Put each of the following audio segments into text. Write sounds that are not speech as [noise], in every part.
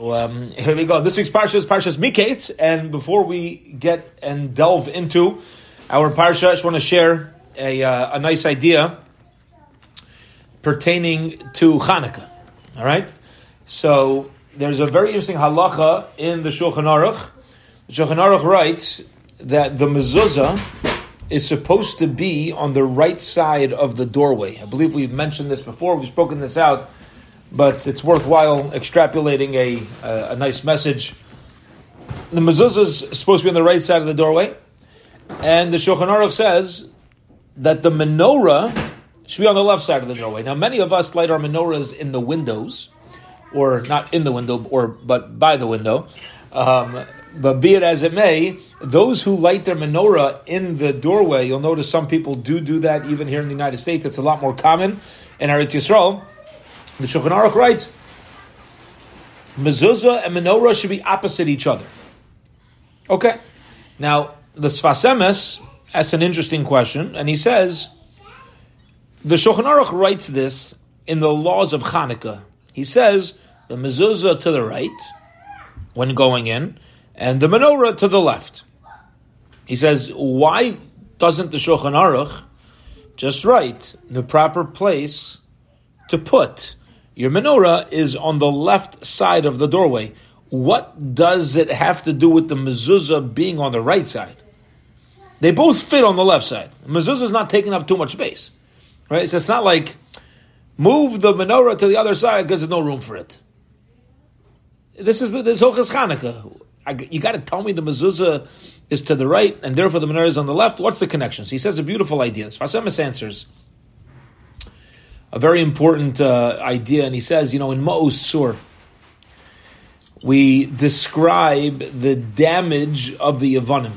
Um, here we go. This week's parsha is Parshas Miketz, and before we get and delve into our parsha, I just want to share a, uh, a nice idea pertaining to Hanukkah. All right, so there's a very interesting halacha in the Shulchan Aruch. The Shulchan Aruch writes that the mezuzah is supposed to be on the right side of the doorway. I believe we've mentioned this before. We've spoken this out but it's worthwhile extrapolating a, a, a nice message. The mezuzah is supposed to be on the right side of the doorway, and the Shulchan Aruch says that the menorah should be on the left side of the doorway. Now, many of us light our menorahs in the windows, or not in the window, or but by the window. Um, but be it as it may, those who light their menorah in the doorway, you'll notice some people do do that even here in the United States. It's a lot more common in Eretz Yisrael. The Shulchan Aruch writes, mezuzah and menorah should be opposite each other. Okay. Now, the Sfas Emes asks an interesting question, and he says, the Shulchan Aruch writes this in the laws of Hanukkah. He says, the mezuzah to the right, when going in, and the menorah to the left. He says, why doesn't the Shulchan Aruch just write the proper place to put your menorah is on the left side of the doorway. What does it have to do with the mezuzah being on the right side? They both fit on the left side. The mezuzah is not taking up too much space, right? So it's not like move the menorah to the other side because there's no room for it. This is this Hilchas Chanukah. you got to tell me the mezuzah is to the right and therefore the menorah is on the left. What's the connection? So he says a beautiful idea. Sfas Emes answers a very important uh, idea, and he says, you know, in Ma'oz Tzur, we describe the damage of the Yavanim.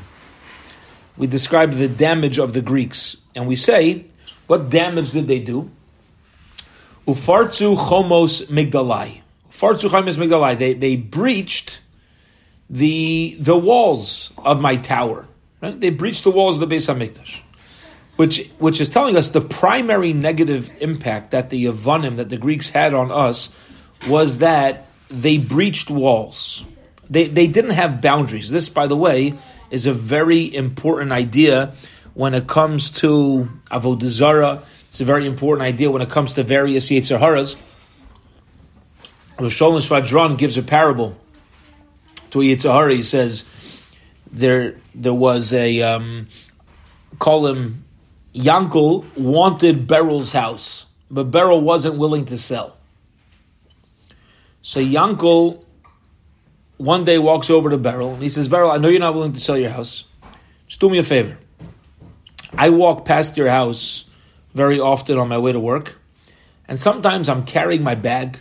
We describe the damage of the Greeks, and we say, what damage did they do? Ufartzu chomos migdalai. Ufartzu chomos migdalai. They they breached the the walls of my tower. Right? They breached the walls of the Beis Hamikdash which which is telling us the primary negative impact that the Yavanim, that the Greeks had on us, was that they breached walls. They they didn't have boundaries. This, by the way, is a very important idea when it comes to avodah zarah. It's a very important idea when it comes to various yetzer haras. Rosh Shvadron gives a parable to a. He says there there was a um, call him Yankel wanted Beryl's house, but Beryl wasn't willing to sell. So Yankel one day walks over to Beryl and he says, Beryl, I know you're not willing to sell your house. Just do me a favor. I walk past your house very often on my way to work, and sometimes I'm carrying my bag,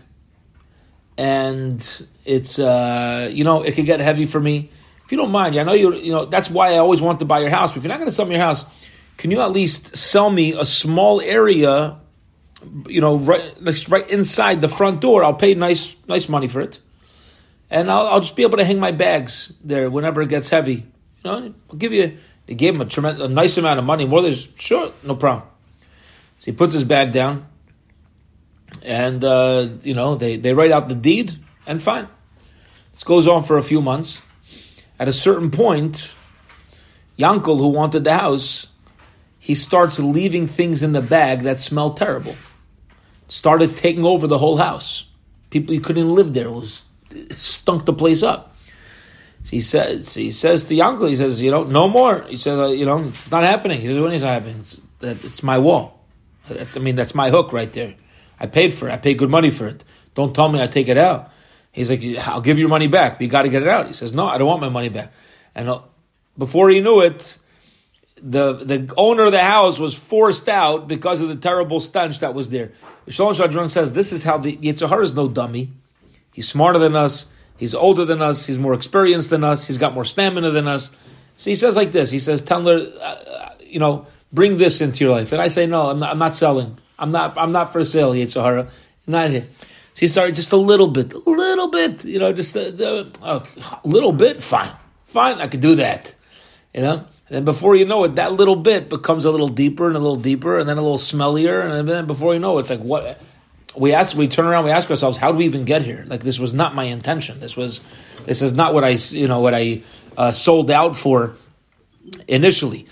and it's uh, you know it can get heavy for me. If you don't mind, I know you you know that's why I always want to buy your house. But if you're not going to sell me your house, can you at least sell me a small area, you know, right, right inside the front door? I'll pay nice, nice money for it, and I'll, I'll just be able to hang my bags there whenever it gets heavy. You know, I'll give you. They gave him a tremendous, a nice amount of money. More than sure, no problem. So he puts his bag down, and uh, you know they they write out the deed, and fine. This goes on for a few months. At a certain point, Yankel, who wanted the house, he starts leaving things in the bag that smell terrible. Started taking over the whole house. People you couldn't live there. It was it stunk the place up. So he says he says to Yankel, he says, you know, no more. He says, uh, you know, it's not happening. He says, when is it happening? It's, it's my wall. I mean, that's my hook right there. I paid for it. I paid good money for it. Don't tell me I take it out. He's like, I'll give you your money back, but you got to get it out. He says, no, I don't want my money back. And uh, before he knew it, the the owner of the house was forced out because of the terrible stench that was there. Shalom Shvadron says this is how the Yetzer Hara is no dummy. He's smarter than us. He's older than us. He's more experienced than us. He's got more stamina than us. So he says like this. He says, Tendler, uh, uh, you know, bring this into your life. And I say, no, I'm not, I'm not selling. I'm not, I'm not for sale, Yetzer Hara. Not here. So he started just a little bit, a little bit, you know, just a, a, a little bit. Fine. Fine. I could do that. You know? And then before you know it, that little bit becomes a little deeper and a little deeper, and then a little smellier, and then before you know it, it's like what, we ask, we turn around, we ask ourselves, how do we even get here? Like this was not my intention. This was, this is not what I, you know, what I uh, sold out for initially.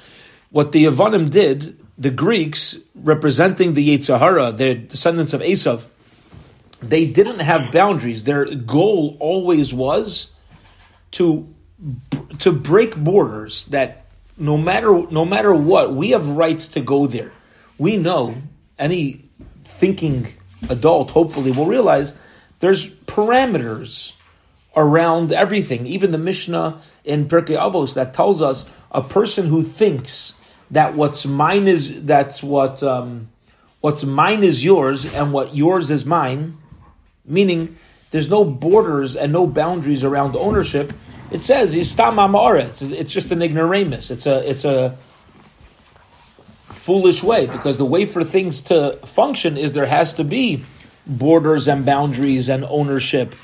What the Yavanim did, the Greeks representing the Yetzer Hara, the descendants of Esav, they didn't have boundaries. Their goal always was to to break borders. That no matter no matter what, we have rights to go there. We know any thinking adult hopefully will realize there's parameters around everything. Even the Mishnah in Pirkei Avos that tells us a person who thinks that what's mine is that's what um, what's mine is yours and what yours is mine, meaning there's no borders and no boundaries around ownership. It says Yistam Amaretz. It's just an ignoramus. It's a it's a foolish way because the way for things to function is there has to be borders and boundaries and ownership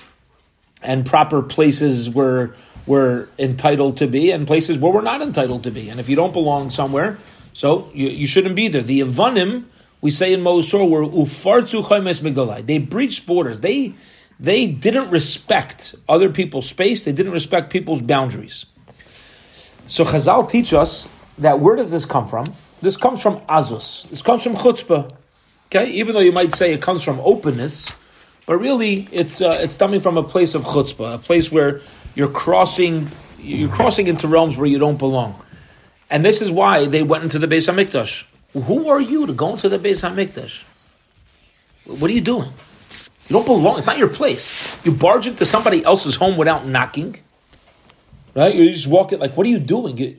and proper places where we're entitled to be and places where we're not entitled to be. And if you don't belong somewhere, so you, you shouldn't be there. The Avanim, we say in Ma'oz Tzur, were ufartzu chomos migdalai. They breached borders. They they didn't respect other people's space. They didn't respect people's boundaries. So Chazal teach us that where does this come from? This comes from azus. This comes from chutzpah. Okay, even though you might say it comes from openness, but really it's uh, it's coming from a place of chutzpah, a place where you're crossing you're crossing into realms where you don't belong. And this is why they went into the Beis Hamikdash. Who are you to go into the Beis Hamikdash? What are you doing? You don't belong. It's not your place. You barge into somebody else's home without knocking. Right? You just walk it like, what are you doing? You,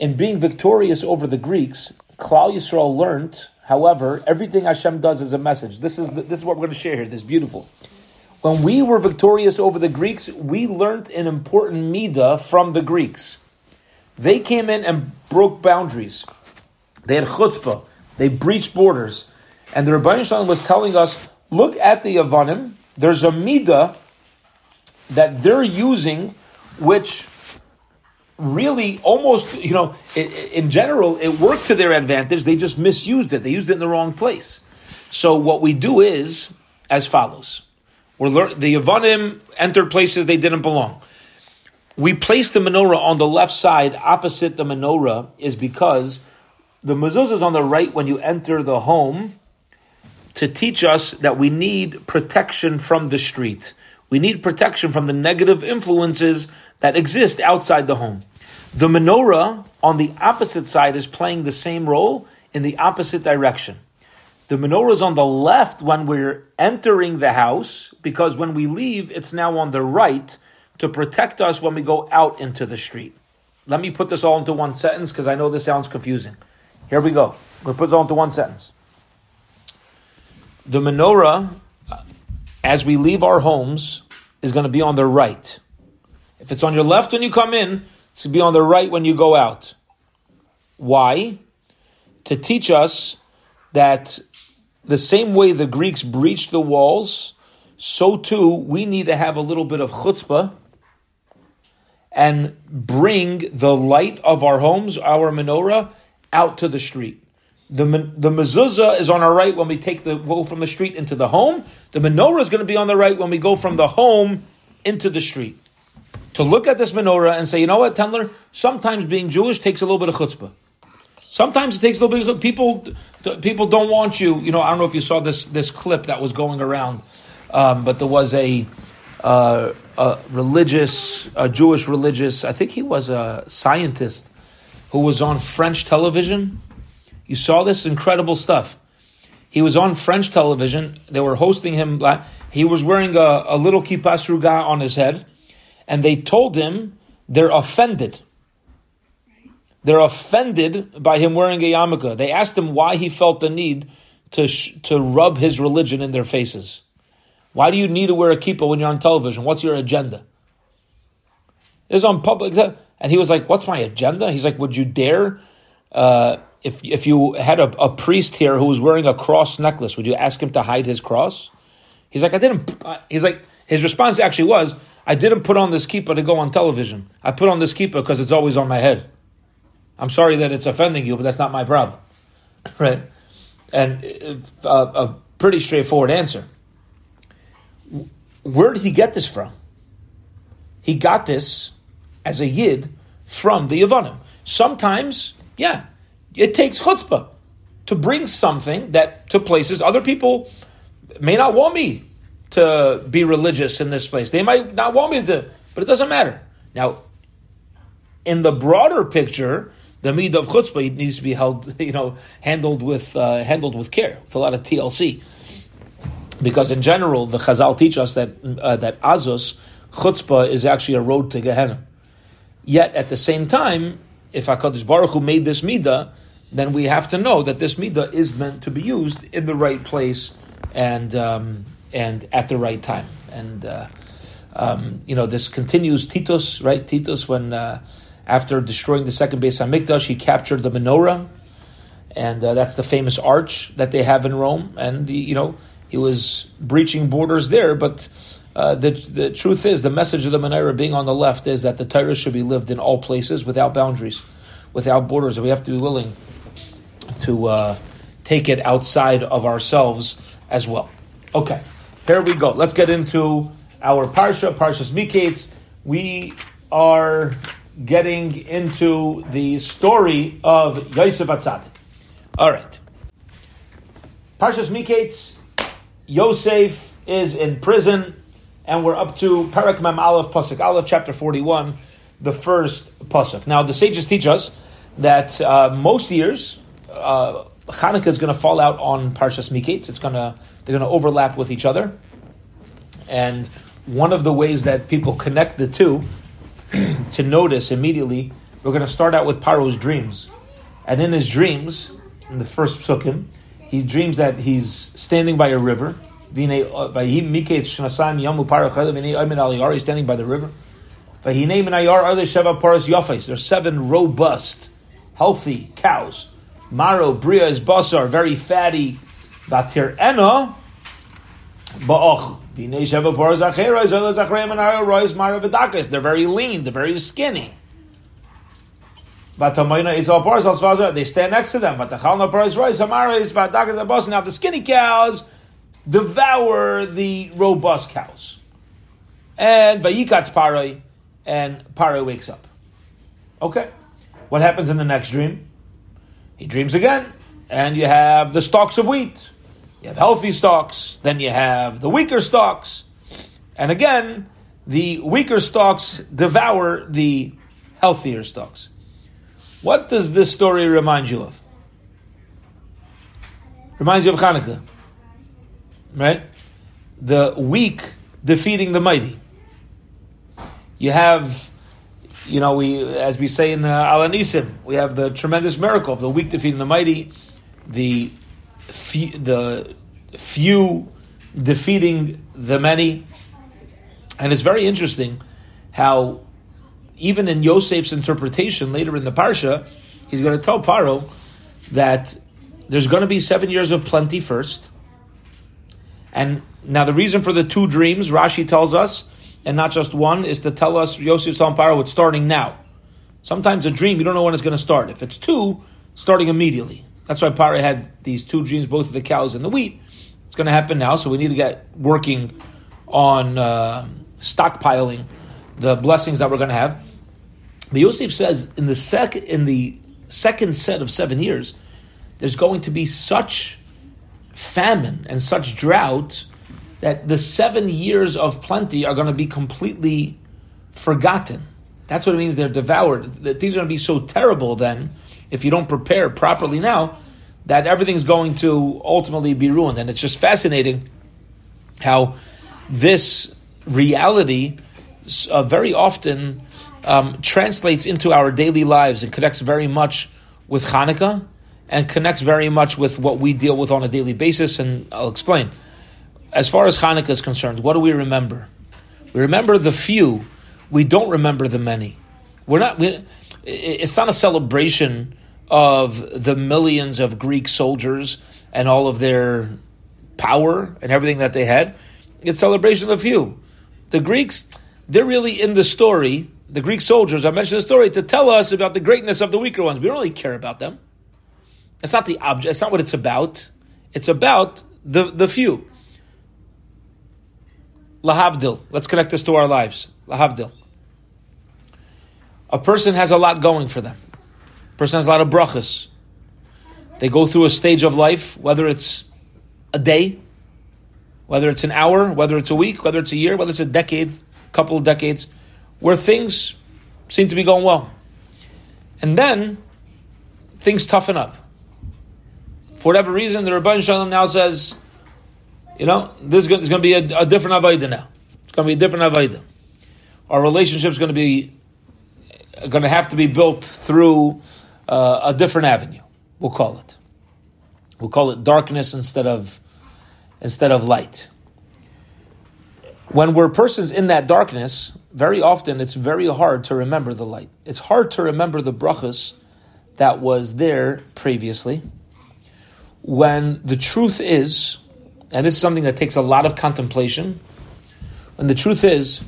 in being victorious over the Greeks, Klal Yisrael learned, however, everything Hashem does is a message. This is the, this is what we're going to share here. This is beautiful. When we were victorious over the Greeks, we learned an important midah from the Greeks. They came in and broke boundaries. They had chutzpah. They breached borders. And the Rebbeinu Shalom was telling us, look at the Yavanim. There's a midah that they're using, which really almost, you know, in general, it worked to their advantage. They just misused it. They used it in the wrong place. So what we do is as follows. We're lear- the Yavanim entered places they didn't belong. We place the menorah on the left side opposite the menorah is because the mezuzah is on the right when you enter the home to teach us that we need protection from the street. We need protection from the negative influences that exist outside the home. The menorah on the opposite side is playing the same role in the opposite direction. The menorah is on the left when we're entering the house, because when we leave, it's now on the right to protect us when we go out into the street. Let me put this all into one sentence because I know this sounds confusing. Here we go. We'll put it all into one sentence. The menorah, as we leave our homes, is going to be on the right. If it's on your left when you come in, it's going to be on the right when you go out. Why? To teach us that the same way the Greeks breached the walls, so too we need to have a little bit of chutzpah and bring the light of our homes, our menorah, out to the street. The, the mezuzah is on our right when we take the go from the street into the home. The menorah is going to be on the right when we go from the home into the street. To look at this menorah and say, you know what, Tendler, sometimes being Jewish takes a little bit of chutzpah. Sometimes it takes a little bit. People, people don't want you. You know, I don't know if you saw this this clip that was going around, um, but there was a, uh, a religious, a Jewish religious. I think he was a scientist who was on French television. You saw this incredible stuff. He was on French television. They were hosting him. He was wearing a, a little kippah sruga on his head, and they told him they're offended they're offended by him wearing a yarmulke. They asked him why he felt the need to, sh- to rub his religion in their faces. Why do you need to wear a kippah when you're on television? What's your agenda? It's on public, and he was like, "What's my agenda?" He's like, "Would you dare, uh, if if you had a, a, priest here who was wearing a cross necklace, would you ask him to hide his cross?" He's like, "I didn't." He's like, his response actually was, "I didn't put on this kippah to go on television. I put on this kippah because it's always on my head." I'm sorry that it's offending you, but that's not my problem, [laughs] right? And uh, a Pretty straightforward answer. Where did he get this from? He got this as a yid from the Yavanim. Sometimes, yeah, it takes chutzpah to bring something that to places other people may not want me to be religious in this place. They might not want me to, but it doesn't matter. Now, in the broader picture, the mid of chutzpah needs to be held, [laughs] you know, handled with uh, handled with care, with a lot of TLC. Because in general, the Chazal teach us that uh, that azos chutzpah is actually a road to Gehenna. Yet at the same time, if Hakadosh Baruch Hu made this midah, then we have to know that this midah is meant to be used in the right place and um, and at the right time. And uh, um, you know, this continues Titus, right? Titus, when uh, after destroying the second Beis Hamikdash, he captured the menorah, and uh, that's the famous arch that they have in Rome. And you know, he was breaching borders there, but. Uh, the the truth is, the message of the menorah being on the left is that the Torah should be lived in all places without boundaries, without borders, and we have to be willing to uh, take it outside of ourselves as well. Okay, here we go. Let's get into our parsha, Parshas Miketz. We are getting into the story of Yosef HaTzaddik. All right. Parshas Miketz, Yosef is in prison, and we're up to Perek Mem Aleph, Pasuk Aleph, chapter 41, the first Pasuk. Now, the sages teach us that uh, most years, uh, Hanukkah is going to fall out on Parshas Miketz. It's going to they're going to overlap with each other, and one of the ways that people connect the two [clears throat] to notice immediately, we're going to start out with Paro's dreams, and in his dreams, in the first psukim, he dreams that he's standing by a river. He's standing by the river. There's seven robust, healthy cows Maro, Bria is basar, very fatty. Vatir ena, ba'och. They're very lean, they're very skinny. They stand next to them. But the chalna paras rice amara is vadakas abos. Now the skinny cows devour the robust cows. And Vayikat's Parai, and Parai wakes up. Okay. What happens in the next dream? He dreams again, and you have the stalks of wheat. You have healthy stalks, then you have the weaker stalks, and again, the weaker stalks devour the healthier stalks. What does this story remind you of? Reminds you of Hanukkah, right? The weak defeating the mighty. You have you know, we as we say in uh, Al HaNisim, we have the tremendous miracle of the weak defeating the mighty, the few, the few defeating the many, and it's very interesting how even in Yosef's interpretation later in the parsha, he's going to tell Paro that there's going to be seven years of plenty first. And now the reason for the two dreams, Rashi tells us, and not just one, is to tell us Yosef Paro it's starting now. Sometimes a dream, you don't know when it's going to start. If it's two, starting immediately. That's why Paro had these two dreams, both of the cows and the wheat. It's going to happen now, so we need to get working on uh, stockpiling the blessings that we're going to have. But Yosef says in the sec in the second set of seven years, there's going to be such famine and such drought that the seven years of plenty are going to be completely forgotten. That's what it means they're devoured. That things are going to be so terrible then, if you don't prepare properly now, that everything's going to ultimately be ruined. And it's just fascinating how this reality uh, very often um, translates into our daily lives and connects very much with Hanukkah and connects very much with what we deal with on a daily basis. And I'll explain as far as Hanukkah is concerned, what do we remember? We remember the few. We don't remember the many. We're not. We, it's not a celebration of the millions of Greek soldiers and all of their power and everything that they had. It's a celebration of the few. The Greeks, they're really in the story. The Greek soldiers, I mentioned the story to tell us about the greatness of the weaker ones. We don't really care about them. It's not the object. It's not what it's about. It's about the, the few. Lahavdil. Let's connect this to our lives. Lahavdil. A person has a lot going for them. A person has a lot of brachas. They go through a stage of life, whether it's a day, whether it's an hour, whether it's a week, whether it's a year, whether it's a decade, couple of decades, where things seem to be going well. And then things toughen up. For whatever reason, the Rabban Shalom now says, you know, this is going to be a, a different Avaida now. It's going to be a different Avaida. Our relationship is going to be going to have to be built through uh, a different avenue. We'll call it. We'll call it darkness instead of instead of light. When we're persons in that darkness, very often it's very hard to remember the light. It's hard to remember the brachas that was there previously. When the truth is, and this is something that takes a lot of contemplation, and the truth is,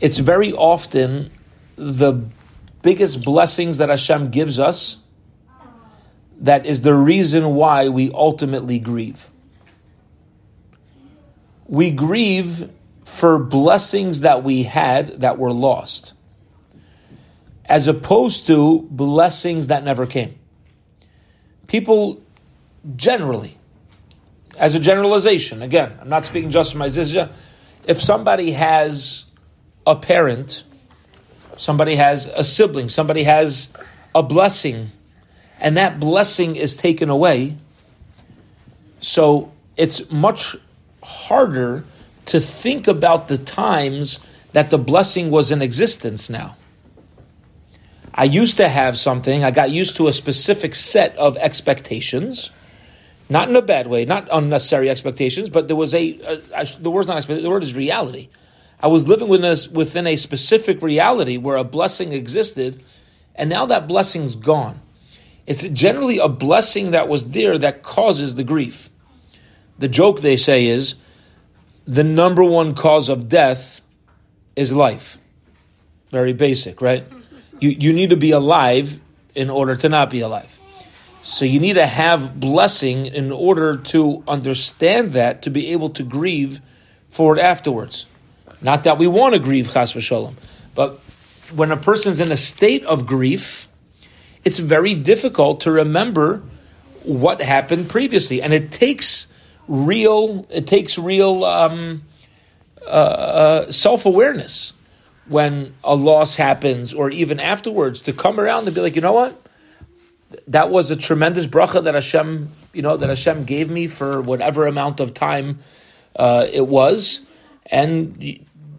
it's very often the biggest blessings that Hashem gives us that is the reason why we ultimately grieve. We grieve for blessings that we had that were lost, as opposed to blessings that never came. People generally, as a generalization, again, I'm not speaking just for my zizya, if somebody has a parent somebody has a sibling, somebody has a blessing, and that blessing is taken away. So it's much harder to think about the times that the blessing was in existence now. I used to have something, I got used to a specific set of expectations, not in a bad way, not unnecessary expectations, but there was a, the word's not expectation, the word is reality. I was living within a, within a specific reality where a blessing existed, and now that blessing's gone. It's generally a blessing that was there that causes the grief. The joke they say is the number one cause of death is life. Very basic, right? You, you need to be alive in order to not be alive. So you need to have blessing in order to understand that, to be able to grieve for it afterwards. Not that we want to grieve, chas v'sholem, but when a person's in a state of grief, it's very difficult to remember what happened previously, and it takes real, it takes real um, uh, uh, self awareness when a loss happens, or even afterwards, to come around and be like, you know what, that was a tremendous bracha that Hashem, you know, that Hashem gave me for whatever amount of time uh, it was, and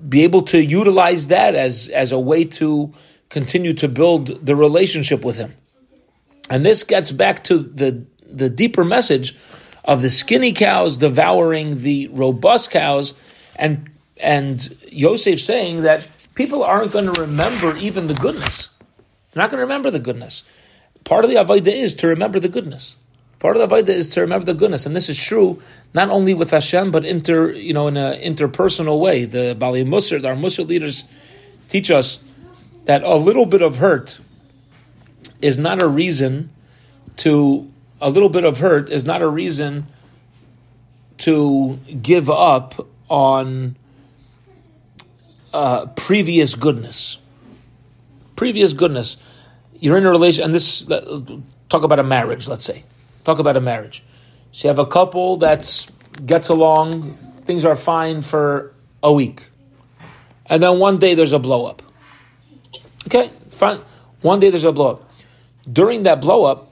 be able to utilize that as, as a way to continue to build the relationship with him. And this gets back to the, the deeper message of the skinny cows devouring the robust cows and and Yosef saying that people aren't going to remember even the goodness. They're not going to remember the goodness. Part of the Avodah is to remember the goodness. Part of the Avodah is to remember the goodness. And this is true not only with Hashem, but inter, you know, in an interpersonal way. The Baalei Musar, our Musar leaders teach us that a little bit of hurt is not a reason to, a little bit of hurt is not a reason to give up on uh, previous goodness. Previous goodness. You're in a relation, and this, talk about a marriage, let's say. Talk about a marriage. So you have a couple that gets along, things are fine for a week. And then one day there's a blow up. Okay, fine. One day there's a blow up. During that blow up,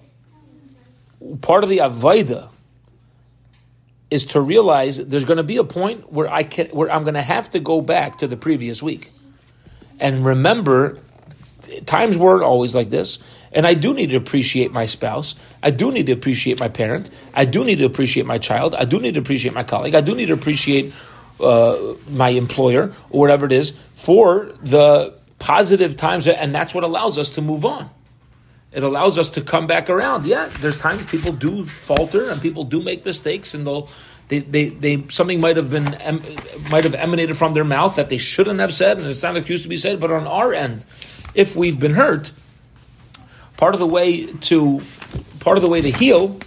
part of the Avaida is to realize there's going to be a point where I can where I'm going to have to go back to the previous week and remember times weren't always like this. And I do need to appreciate my spouse. I do need to appreciate my parent. I do need to appreciate my child. I do need to appreciate my colleague. I do need to appreciate uh, my employer or whatever it is for the positive times. And that's what allows us to move on. It allows us to come back around. Yeah, there's times people do falter and people do make mistakes and they'll. They, they, they, something might have been might have emanated from their mouth that they shouldn't have said, and it's not accused to be said. But on our end, if we've been hurt, part of the way to part of the way to heal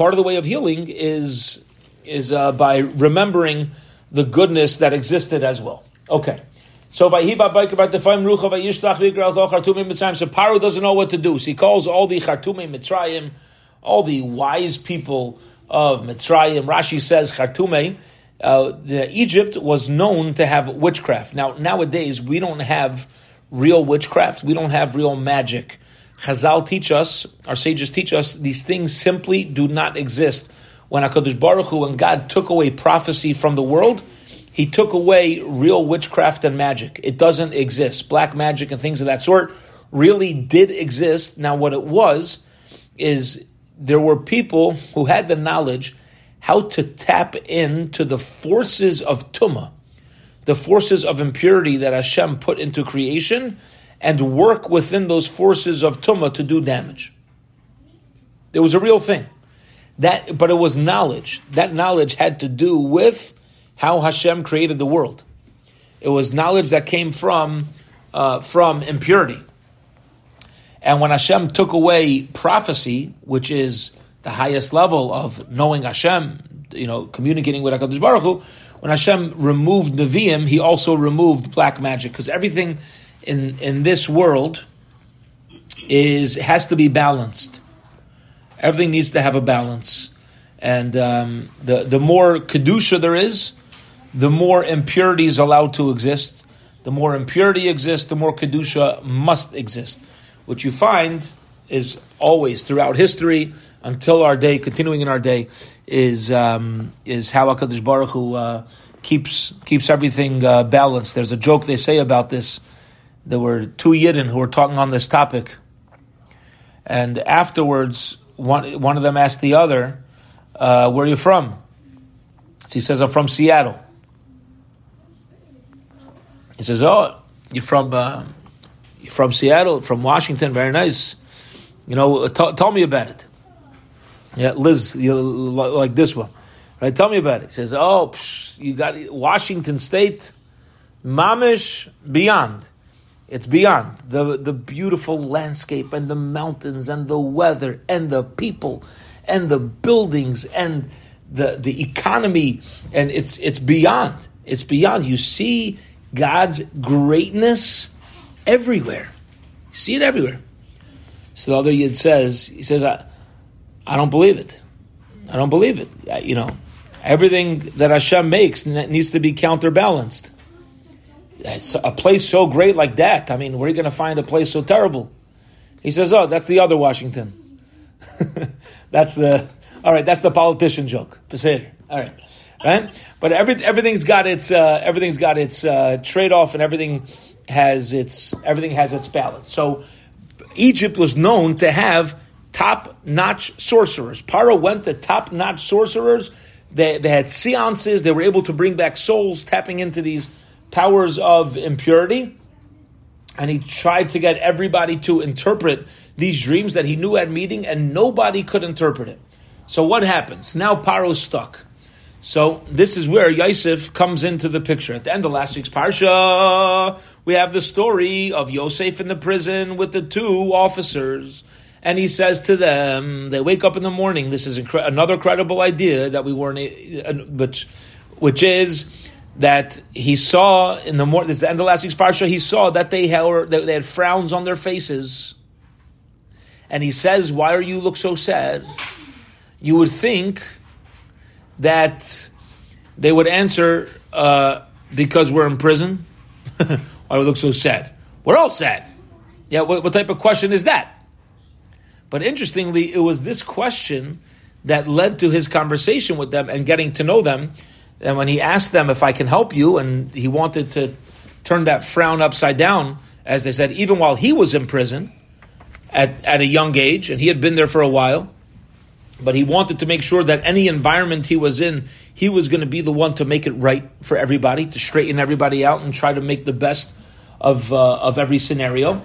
part of the way of healing is is uh, by remembering the goodness that existed as well. Okay. So by Hiba Baker about the Faim Rucha by Yishlach Vigral Chartumim Mitzrayim. So Paro doesn't know what to do. So he calls all the Chartumim Mitzrayim, all the wise people of Mitzrayim. Rashi says Chartumim. Uh, the Egypt was known to have witchcraft. Now nowadays we don't have real witchcraft. We don't have real magic. Chazal teach us, our sages teach us, these things simply do not exist. When Hakadosh Baruch Hu, when God took away prophecy from the world, He took away real witchcraft and magic. It doesn't exist. Black magic and things of that sort really did exist. Now, what it was is there were people who had the knowledge how to tap into the forces of tuma, the forces of impurity that Hashem put into creation and work within those forces of Tumah to do damage. It was a real thing. That, but it was knowledge. That knowledge had to do with how Hashem created the world. It was knowledge that came from uh, from impurity. And when Hashem took away prophecy, which is the highest level of knowing Hashem, you know, communicating with Hakadosh Baruch Hu, when Hashem removed Nevi'im, He also removed black magic because everything in in this world is has to be balanced. Everything needs to have a balance, and um, the the more kedusha there is, the more impurity is allowed to exist. The more impurity exists, the more kedusha must exist. What you find is always throughout history until our day, continuing in our day, is um, is how Hakadosh Baruch Hu uh, keeps keeps everything uh, balanced. There's a joke they say about this there were two Yidden who were talking on this topic, and afterwards, one one of them asked the other, uh, "Where are you from?" So he says, "I'm from Seattle." He says, "Oh, you're from uh, from Seattle, from Washington. Very nice. You know, t- tell me about it." Yeah, Liz, you like this one, right? Tell me about it. He says, "Oh, psh, you got Washington State, Mamish beyond." It's beyond the, the beautiful landscape and the mountains and the weather and the people and the buildings and the, the economy. And it's, it's beyond. It's beyond. You see God's greatness everywhere. You see it everywhere. So the other Yid says, he says, I, I don't believe it. I don't believe it. You know, everything that Hashem makes needs to be counterbalanced a place so great like that. I mean, where are you going to find a place so terrible? He says, "Oh, that's the other Washington. [laughs] that's the all right. That's the politician joke. All right, right. But every, everything's got its uh, everything's got its uh, trade off, and everything has its everything has its balance. So Egypt was known to have top notch sorcerers. Paro went to top notch sorcerers. They, they had seances. They were able to bring back souls, tapping into these powers of impurity, and he tried to get everybody to interpret these dreams that he knew at meeting, and nobody could interpret it. So what happens? Now Paro's stuck. So this is where Yosef comes into the picture. At the end of last week's parsha, we have the story of Yosef in the prison with the two officers. And he says to them, they wake up in the morning. This is incre- another credible idea that we weren't, which, which is that he saw in the morning, this is the end of last week's parsha, he saw that they had, they had frowns on their faces. And he says, Why are you look so sad? You would think that they would answer, uh, Because we're in prison. [laughs] Why do we look so sad? We're all sad. Yeah, what, what type of question is that? But interestingly, it was this question that led to his conversation with them and getting to know them and when he asked them if I can help you, and he wanted to turn that frown upside down, as they said, even while he was in prison at, at a young age, and he had been there for a while, but he wanted to make sure that any environment he was in, he was going to be the one to make it right for everybody, to straighten everybody out and try to make the best of, uh, of every scenario.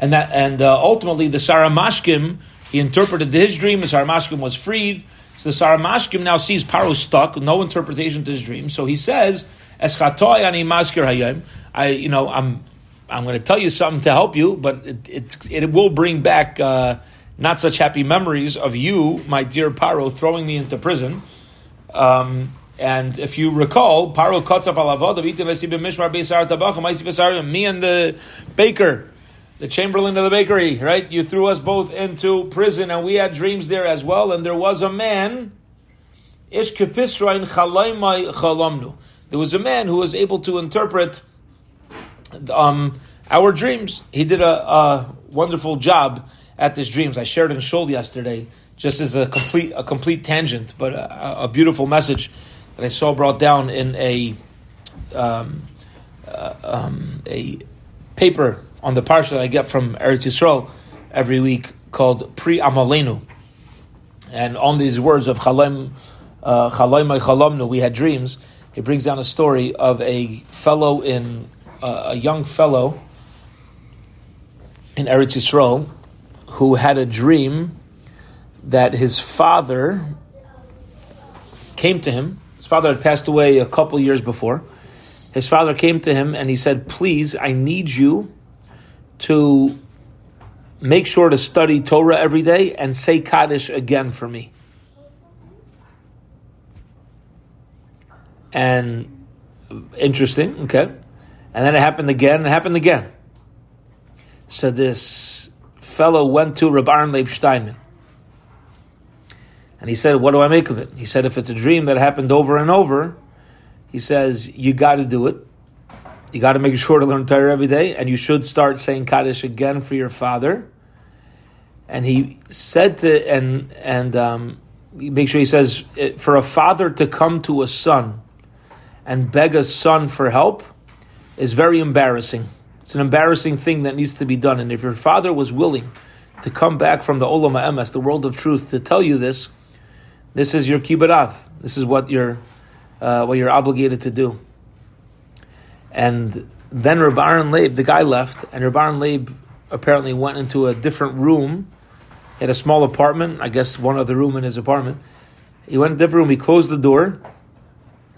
And that, and uh, ultimately, the Saramashkim, he interpreted his dream. The Saramashkim was freed. So the Saramashkim now sees Paro stuck, no interpretation to his dream. So he says, "Eschatoy ani maskir hayom." I, you know, I'm, I'm going to tell you something to help you, but it, it, it will bring back uh, not such happy memories of you, my dear Paro, throwing me into prison. Um, and if you recall, Paro Kotzaf me and the baker, the chamberlain of the bakery, right? You threw us both into prison, and we had dreams there as well. And there was a man, Ish Chalamnu. There was a man who was able to interpret um, our dreams. He did a, a, wonderful job at this dreams. I shared in Shul yesterday, just as a complete a complete tangent, but a, a beautiful message that I saw brought down in a um, uh, um, a paper on the parsha that I get from Eretz Yisrael every week called Pri Amalenu, and on these words of Chalem uh, Chalamnu, we had dreams. He brings down a story of a fellow in uh, a young fellow in Eretz Yisrael who had a dream that his father came to him his father had passed away a couple years before. His father came to him and he said, Please, I need you to make sure to study Torah every day and say Kaddish again for me. And interesting, okay. And then it happened again, it happened again. So this fellow went to Reb Aaron Leib Steinman. And he said, What do I make of it? He said, If it's a dream that happened over and over, he says, You got to do it. You got to make sure to learn Torah every day, and you should start saying Kaddish again for your father. And he said to, and, and um, make sure he says, For a father to come to a son and beg a son for help is very embarrassing. It's an embarrassing thing that needs to be done. And if your father was willing to come back from the Olam Emes, the world of truth, to tell you this, this is your kibbutz. This is what you're uh, what you're obligated to do. And then Reb Aaron Leib, the guy left, and Reb Aaron Leib apparently went into a different room. He had a small apartment, I guess one other room in his apartment. He went to a different room, he closed the door,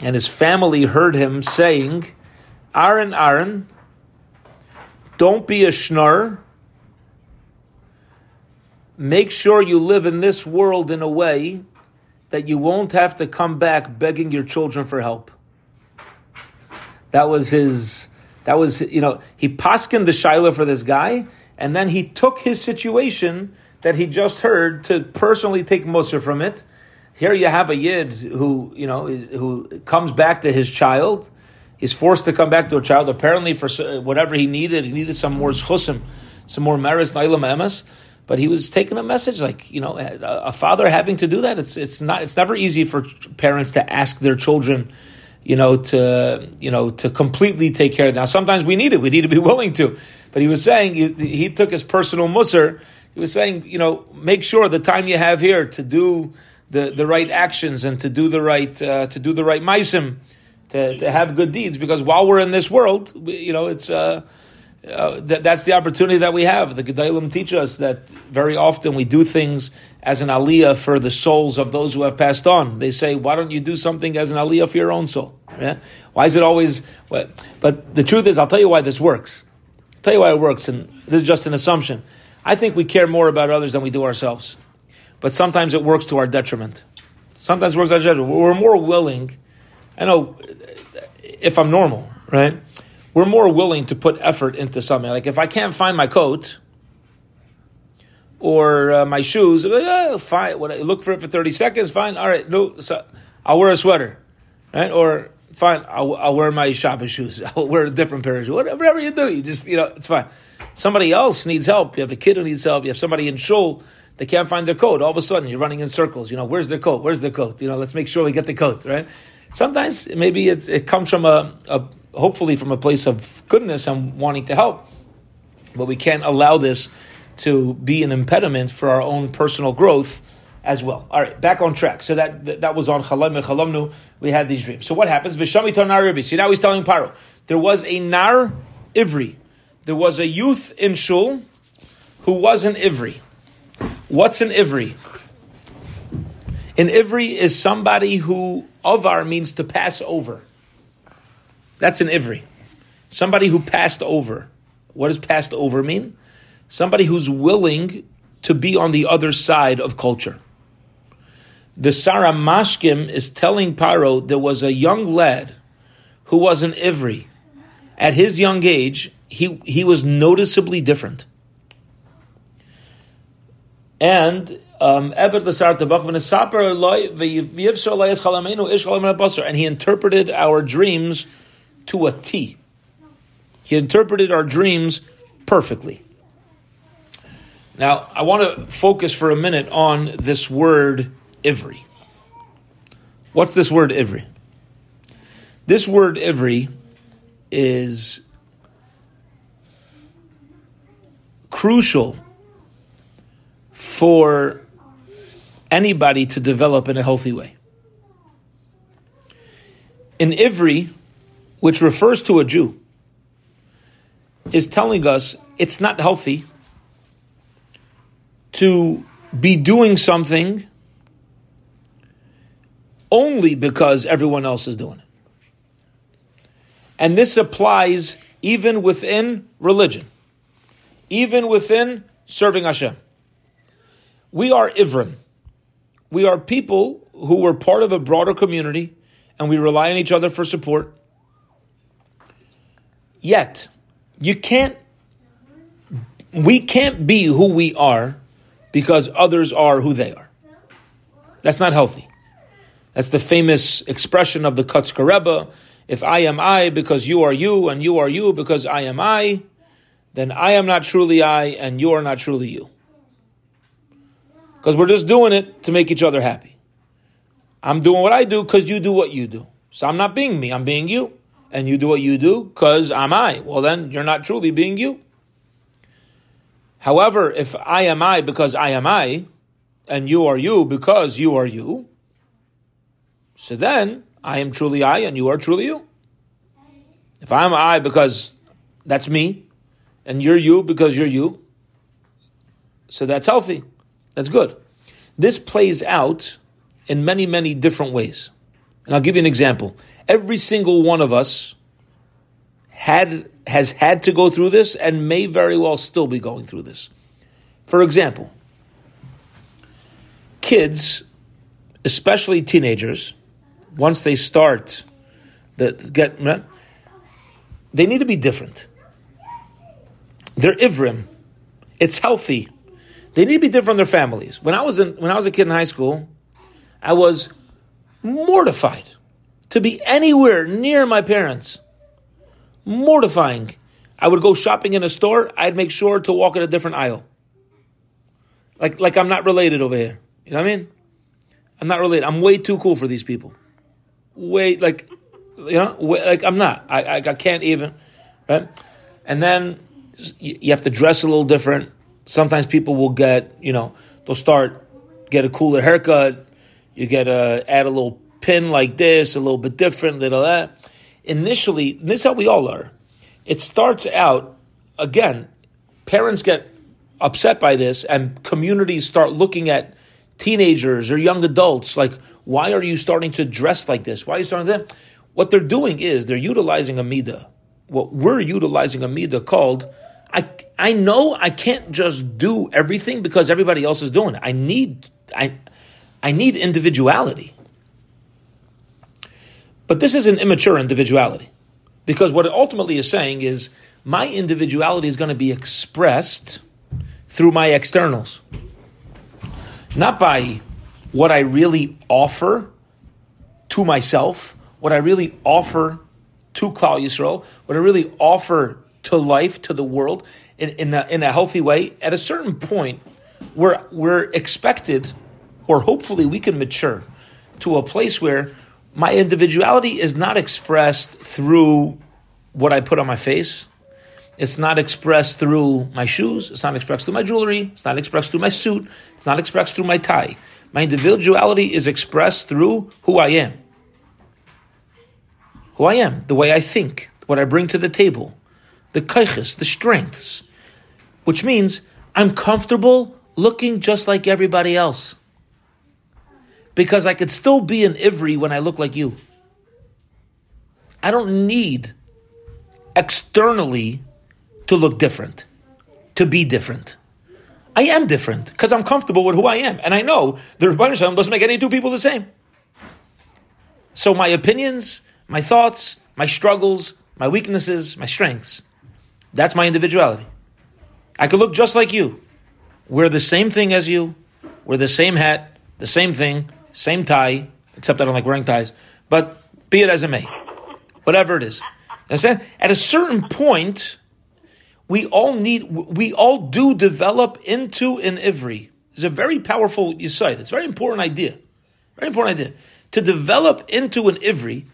and his family heard him saying, Aaron, Aaron, don't be a schnur. Make sure you live in this world in a way that you won't have to come back begging your children for help. That was his, that was, you know, he paskined the Shiloh for this guy, and then he took his situation that he just heard to personally take Musar from it. Here you have a Yid who, you know, who comes back to his child. He's forced to come back to a child, apparently for whatever he needed. He needed some more zchusim, some more meris, nailam emes but he was taking a message like you know a father having to do that. It's it's not it's never easy for parents to ask their children you know to you know to completely take care of them. now sometimes we need it. We need to be [laughs] willing to. But he was saying he, he took his personal musr. He was saying you know make sure the time you have here to do the, the right actions and to do the right uh, to do the right meisim to, to have good deeds. Because while we're in this world we, you know it's uh, uh, that, that's the opportunity that we have. The Gedolim teach us that very often we do things as an aliyah for the souls of those who have passed on. They say, why don't you do something as an aliyah for your own soul? Yeah? Why is it always... But the truth is, I'll tell you why this works. I'll tell you why it works, and this is just an assumption. I think we care more about others than we do ourselves. But sometimes it works to our detriment. Sometimes it works to our detriment. We're more willing... I know if I'm normal, right? We're more willing to put effort into something. Like if I can't find my coat or uh, my shoes, uh, fine. Look for it for thirty seconds, fine. All right, no, so I'll wear a sweater, right? Or fine, I'll, I'll wear my shopping shoes. [laughs] I'll wear a different pair of shoes. Whatever, whatever you do, you just you know it's fine. Somebody else needs help. You have a kid who needs help. You have somebody in shul. They can't find their coat. All of a sudden, you're running in circles. You know, where's their coat? Where's their coat? You know, let's make sure we get the coat, right? Sometimes maybe it, it comes from a, a hopefully from a place of goodness and wanting to help. But we can't allow this to be an impediment for our own personal growth as well. All right, back on track. So that that, was on Chalam Chalamnu. We had these dreams. So what happens? Vishami Nar So now he's telling Paro. There was a Nar Ivri. There was a youth in Shul who was an Ivri. What's an Ivri? An Ivri is somebody who, Avar means to pass over. That's an Ivri. Somebody who passed over. What does passed over mean? Somebody who's willing to be on the other side of culture. The Sarah Mashkim is telling Paro there was a young lad who was an Ivri. At his young age, he, he was noticeably different. And um, and he interpreted our dreams to a T. He interpreted our dreams perfectly. Now, I want to focus for a minute on this word ivri. What's this word ivri? This word ivri is crucial for anybody to develop in a healthy way. In ivri, which refers to a Jew, is telling us it's not healthy to be doing something only because everyone else is doing it. And this applies even within religion, even within serving Hashem. We are Ivrim. We are people who were part of a broader community and we rely on each other for support. Yet, you can't, we can't be who we are because others are who they are. That's not healthy. That's the famous expression of the Kotzker Rebbe. If I am I because you are you, and you are you because I am I, then I am not truly I, and you are not truly you. Because we're just doing it to make each other happy. I'm doing what I do because you do what you do. So I'm not being me, I'm being you. And you do what you do because I'm I. Well, then you're not truly being you. However, if I am I because I am I, and you are you because you are you, so then I am truly I and you are truly you. If I am I because that's me, and you're you because you're you, so that's healthy. That's good. This plays out in many, many different ways. And I'll give you an example. Every single one of us had has had to go through this and may very well still be going through this. For example, kids, especially teenagers, once they start the get they need to be different. They're ivrim. It's healthy. They need to be different from their families. When I was in when I was a kid in high school, I was mortified to be anywhere near my parents mortifying. I would go shopping in a store, I'd make sure to walk in a different aisle. Like, like I'm not related over here. You know what I mean? I'm not related. I'm way too cool for these people. Way, like, you know, way, like I'm not. I, I, I can't even, right? And then you, you have to dress a little different. Sometimes people will get, you know, they'll start, get a cooler haircut. You get a, add a little pin like this, a little bit different, little that initially, this is how we all are. It starts out, again, parents get upset by this, and communities start looking at teenagers or young adults like, why are you starting to dress like this? Why are you starting to? What they're doing is they're utilizing a midah. What we're utilizing a midah called, I, I know I can't just do everything because everybody else is doing it. I need, I, I need individuality. But this is an immature individuality. Because what it ultimately is saying is my individuality is going to be expressed through my externals. Not by what I really offer to myself, what I really offer to Klal Yisrael, what I really offer to life, to the world, in, in, a, in a healthy way. At a certain point, we're, we're expected, or hopefully we can mature to a place where my individuality is not expressed through what I put on my face. It's not expressed through my shoes. It's not expressed through my jewelry. It's not expressed through my suit. It's not expressed through my tie. My individuality is expressed through who I am. Who I am, the way I think, what I bring to the table, the kaiches, the strengths, which means I'm comfortable looking just like everybody else because I could still be an Ivri when I look like you. I don't need externally to look different, to be different. I am different because I'm comfortable with who I am. And I know the Ribono Shel Olam doesn't make any two people the same. So my opinions, my thoughts, my struggles, my weaknesses, my strengths, that's my individuality. I could look just like you. We're the same thing as you. We're the same hat, the same thing, same tie, except I don't like wearing ties. But be it as it may. Whatever it is. Understand? At a certain point, we all need, we all do develop into an ivri. It's a very powerful site. It's a very important idea. Very important idea. To develop into an ivri,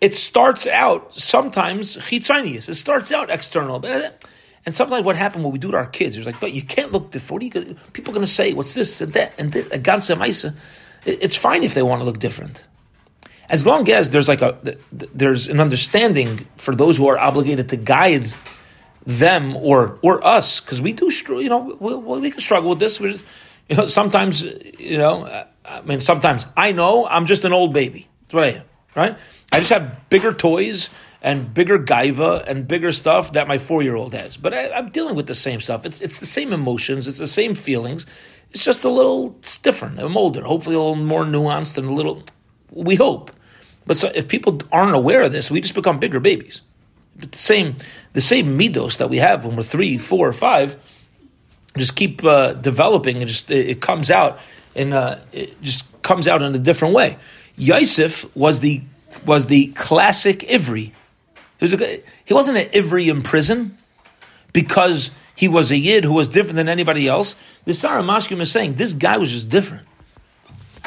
it starts out sometimes chitzanius. It starts out external. And sometimes what happened when we do to our kids, it's like, but you can't look different. What are you gonna, people are going to say, what's this and that and that, ganze. It's fine if they want to look different. As long as there's like a, there's an understanding for those who are obligated to guide them or or us, because we do, you know, we, we, can struggle with this. We're, you know, sometimes, you know, I mean, sometimes I know I'm just an old baby. That's what I am, right? I just have bigger toys and bigger gaiva and bigger stuff that my four year old has. But I, am dealing with the same stuff. It's it's the same emotions. It's the same feelings. It's just a little. It's different. I'm older. Hopefully, a little more nuanced and a little. We hope. But so if people aren't aware of this, we just become bigger babies. But the same, the same midos that we have when we're three, four, or five, just keep uh, developing, and just it, it, comes out, and uh, it just comes out in a different way. Yosef was the was the classic Ivri. He, was a, he wasn't an Ivri in prison because he was a Yid who was different than anybody else. The Sar HaMashkim is saying this guy was just different.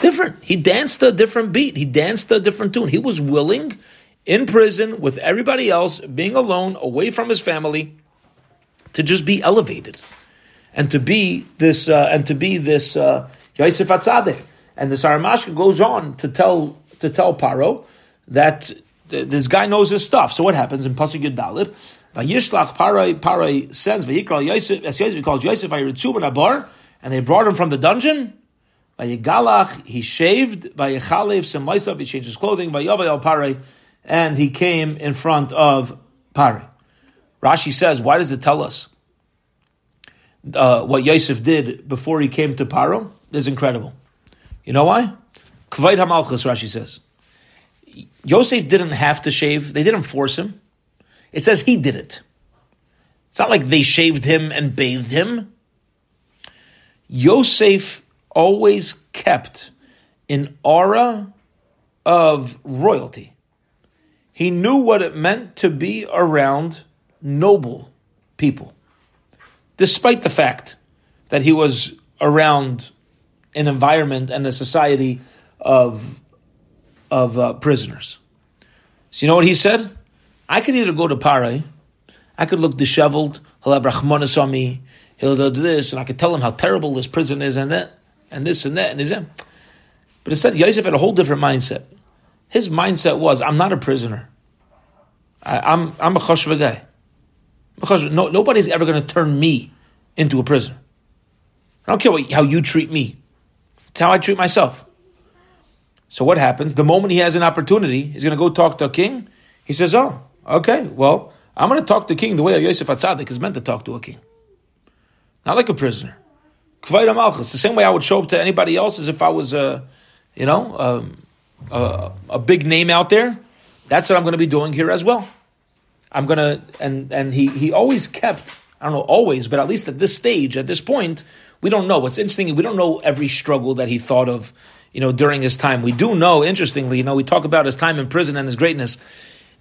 Different. He danced a different beat. He danced a different tune. He was willing in prison with everybody else, being alone, away from his family, to just be elevated and to be this uh, and to be this uh, Yosef HaTzaddik. And the Saramashka goes on to tell to tell Paro that this guy knows his stuff. So what happens in Pasuk Yud? Vayishlach Parai Parai sends Vayikra Yosef as Yosef calls Yosef Vayiritzu ben Abar, and they brought him from the dungeon. Vayigalach, he shaved, Vayichalev Semaisav, he changed his clothing, Vayavay al Pare, and he came in front of Pare. Rashi says, why does it tell us uh, what Yosef did before he came to Paro? Is incredible. You know why? Kvayt Hamalchus, Rashi says. Yosef didn't have to shave, they didn't force him. It says he did it. It's not like they shaved him and bathed him. Yosef always kept an aura of royalty. He knew what it meant to be around noble people, despite the fact that he was around an environment and a society of, of uh, prisoners. So you know what he said? I could either go to Pare, I could look disheveled, he'll have Rahmanas on me, he'll do this, and I could tell him how terrible this prison is and that and this and that and his But instead, Yosef had a whole different mindset. His mindset was, I'm not a prisoner. I, am I'm, I'm a chashva guy. No, nobody's ever going to turn me into a prisoner. I don't care what, how you treat me. It's how I treat myself. So what happens? The moment he has an opportunity, he's going to go talk to a king. He says, "Oh, okay. Well, I'm going to talk to the king the way a Yosef HaTzaddik is meant to talk to a king, not like a prisoner." Malchus. The same way I would show up to anybody else as if I was a, you know, um, a, a big name out there. That's what I'm going to be doing here as well. I'm going to, and and he he always kept. I don't know always, but at least at this stage, at this point, we don't know. What's interesting, we don't know every struggle that he thought of, you know, during his time. We do know, interestingly, you know, we talk about his time in prison and his greatness.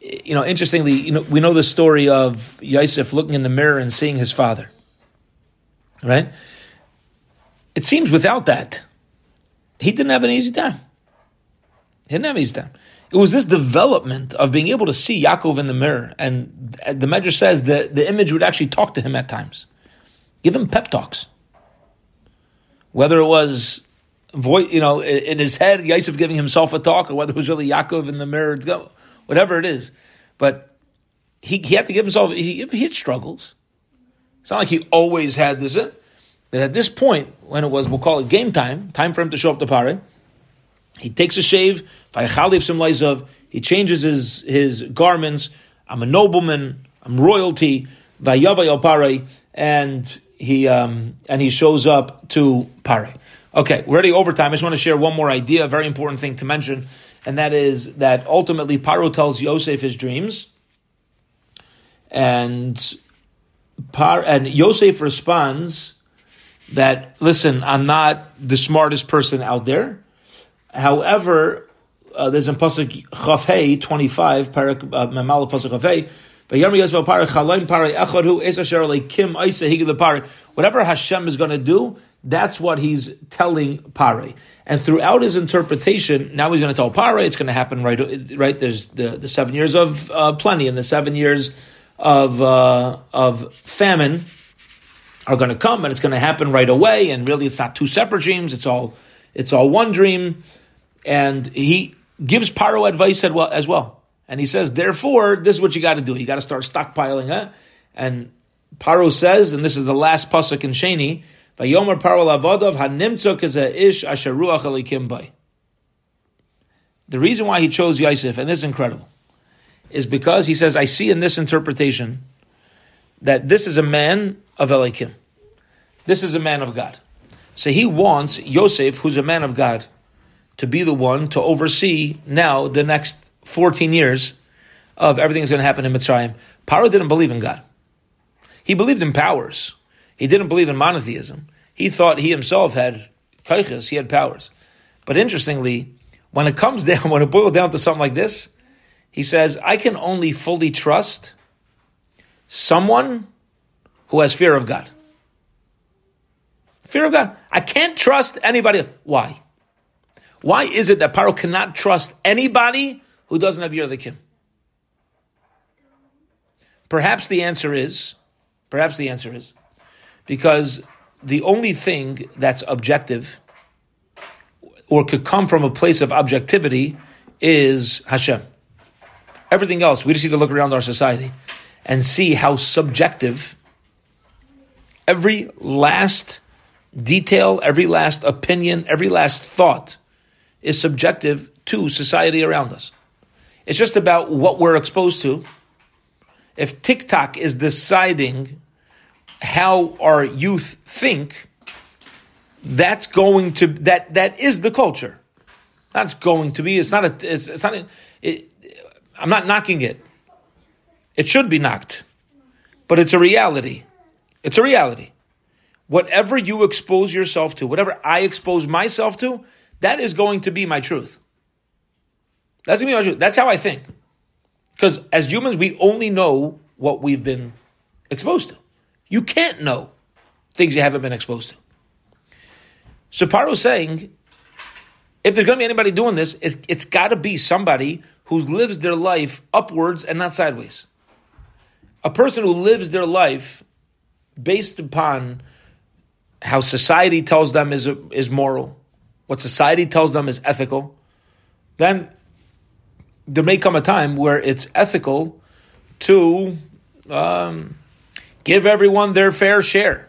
You know, interestingly, you know, we know the story of Yosef looking in the mirror and seeing his father. Right? It seems without that, he didn't have an easy time. He didn't have an easy time. It was this development of being able to see Yaakov in the mirror, and the Medrash says that the image would actually talk to him at times, give him pep talks. Whether it was voice, you know, in his head, Yosef giving himself a talk, or whether it was really Yaakov in the mirror, whatever it is, but he, he had to give himself. He, he had struggles. It's not like he always had this that at this point, when it was, we'll call it game time, time for him to show up to Pare, he takes a shave, he changes his, his garments, I'm a nobleman, I'm royalty, Yaway, and he um, and he shows up to Pare. Okay, we're already overtime. I just want to share one more idea, a very important thing to mention, and that is that ultimately Paro tells Yosef his dreams, and Par and Yosef responds that listen, I'm not the smartest person out there. However, uh, there's in pasuk twenty five parak uh, Memal pasuk Chafhei. Whatever Hashem is going to do, that's what he's telling Pare. And throughout his interpretation, now he's going to tell Pare it's going to happen right. Right there's the, the seven years of uh, plenty and the seven years of uh, of famine are going to come, and it's going to happen right away. And really, it's not two separate dreams; it's all it's all one dream. And he gives Paro advice as well, and he says, therefore, this is what you got to do. You got to start stockpiling, huh? And Paro says, and this is the last pasuk in Sheni, Vayomer Paro lavadav hanimtzuk is a ish asheruach. The reason why he chose Yosef, and this is incredible, is because he says, I see in this interpretation that this is a man of Elokim. This is a man of God. So he wants Yosef, who's a man of God, to be the one to oversee now the next 14 years of everything that's going to happen in Mitzrayim. Paro didn't believe in God. He believed in powers. He didn't believe in monotheism. He thought he himself had kaiches, he had powers. But interestingly, when it comes [laughs] down, when it boils down to something like this, he says, I can only fully trust someone who has fear of God. Fear of God. I can't trust anybody. Why? Why is it that Paro cannot trust anybody who doesn't have the Kim? Perhaps the answer is, perhaps the answer is, because the only thing that's objective or could come from a place of objectivity is Hashem. Everything else, we just need to look around our society and see how subjective every last detail, every last opinion, every last thought is subjective to society around us. It's just about what we're exposed to. If TikTok is deciding how our youth think, that's going to that that is the culture. That's going to be. It's not a. It's, it's not. A, it, I'm not knocking it. It should be knocked, but it's a reality. It's a reality. Whatever you expose yourself to, whatever I expose myself to, that is going to be my truth. That's going to be my truth. That's how I think. Because as humans, we only know what we've been exposed to. You can't know things you haven't been exposed to. So Paro's saying, if there's going to be anybody doing this, it, it's got to be somebody who lives their life upwards and not sideways. A person who lives their life based upon how society tells them is, is moral, what society tells them is ethical, then there may come a time where it's ethical to um, give everyone their fair share.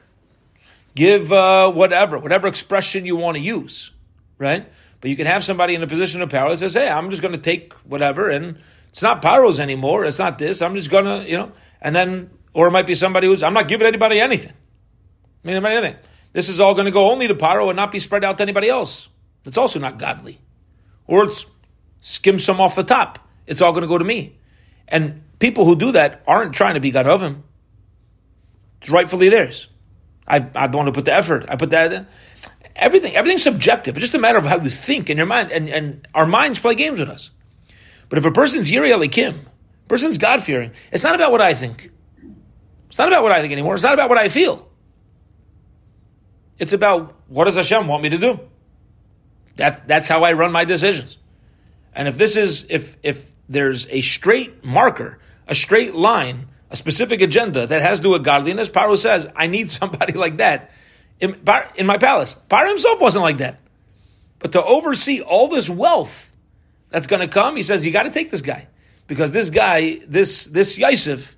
Give uh, whatever, whatever expression you want to use, right? But you can have somebody in a position of power that says, hey, I'm just going to take whatever, and it's not Paro's anymore, it's not this, I'm just going to, you know, and then, or it might be somebody who's, I'm not giving anybody anything. I mean, anything. This is all going to go only to Paro and not be spread out to anybody else. It's also not godly. Or it's skim some off the top. It's all going to go to me. And people who do that aren't trying to be God of him. It's rightfully theirs. I, I want to put the effort. I put that in. Everything, everything's subjective. It's just a matter of how you think in your mind. And, and our minds play games with us. But if a person's Yiri Elokim, person's God fearing, it's not about what I think. It's not about what I think anymore. It's not about what I feel. It's about what does Hashem want me to do? That, that's how I run my decisions. And if this is, if, if there's a straight marker, a straight line, a specific agenda that has to do with godliness, Paro says, I need [laughs] somebody like that in, in my palace. Paro himself wasn't like that. But to oversee all this wealth that's going to come, he says, you got to take this guy. Because this guy, this, this Yosef,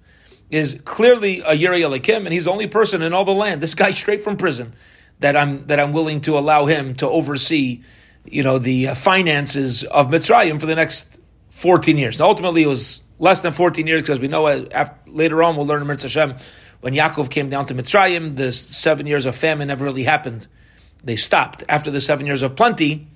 is clearly a Yeri Elokim, and he's the only person in all the land. This guy [laughs] straight from prison that I'm that I'm willing to allow him to oversee, you know, the uh, finances of Mitzrayim for the next 14 years. Now, ultimately, it was less than 14 years because we know uh, after, later on we'll learn in Hashem when Yaakov came down to Mitzrayim, the seven years of famine never really happened. They stopped. After the seven years of plenty,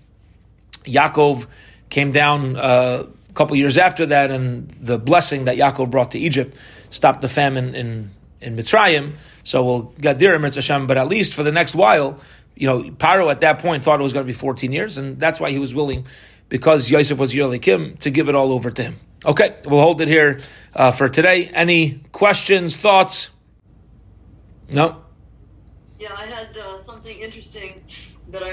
Yaakov came down uh, a couple years after that, and the blessing that Yaakov brought to Egypt stopped the famine in, in Mitzrayim. So we'll get there, Hashem, but at least for the next while, you know, Paro at that point thought it was going to be 14 years, and that's why he was willing, because Yosef was Yerlikim, to give it all over to him. Okay, we'll hold it here uh, for today. Any questions, thoughts? No? Yeah, I had uh, something interesting that I